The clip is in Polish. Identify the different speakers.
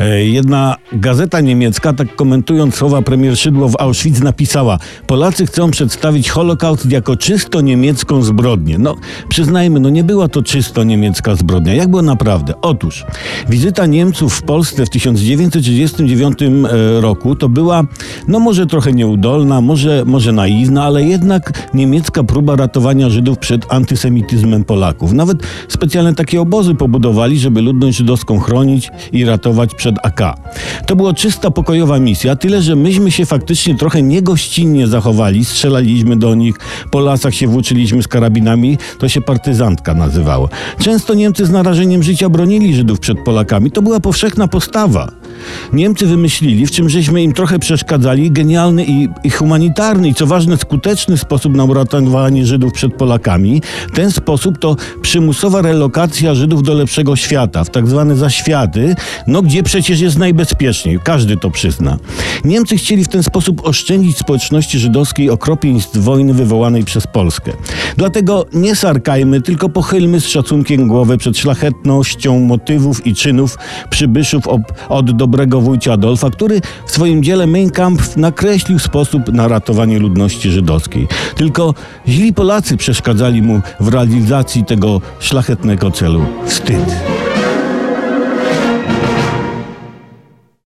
Speaker 1: E, Jedna gazeta niemiecka, tak komentując słowa premier Szydło w Auschwitz, napisała: Polacy chcą przedstawić Holokaust jako czysto niemiecką zbrodnię. No, przyznajmy, no nie była to czysto niemiecka zbrodnia. Jak było naprawdę? Otóż, wizyta Niemców w Polsce w 1939 e, roku to była, no może trochę nieudolna, może, może naiwna, ale jednak niemiecka próba ratowania Żydów przed antysemityzmem Polaków. Nawet specjalne takie obozy pobudowali, żeby ludność żydowską chronić i ratować przed AK. To była czysta pokojowa misja, tyle że myśmy się faktycznie trochę niegościnnie zachowali, strzelaliśmy do nich, po lasach się włóczyliśmy z karabinami, to się partyzantka nazywało. Często Niemcy z narażeniem życia bronili Żydów przed Polakami, to była powszechna postawa. Niemcy wymyślili, w czym żeśmy im trochę przeszkadzali, genialny i, i humanitarny i co ważne skuteczny sposób na uratowanie Żydów przed Polakami. Ten sposób to przymusowa relokacja Żydów do lepszego świata, w tak zwane zaświaty, no gdzie przecież jest najbezpieczniej, każdy to przyzna. Niemcy chcieli w ten sposób oszczędzić społeczności żydowskiej okropieństw wojny wywołanej przez Polskę. Dlatego nie sarkajmy, tylko pochylmy z szacunkiem głowę przed szlachetnością motywów i czynów przybyszów od dobrego wójcia Adolfa, który w swoim dziele Mein Kampf nakreślił sposób na ratowanie ludności żydowskiej. Tylko źli Polacy przeszkadzali mu w realizacji tego szlachetnego celu. Wstyd.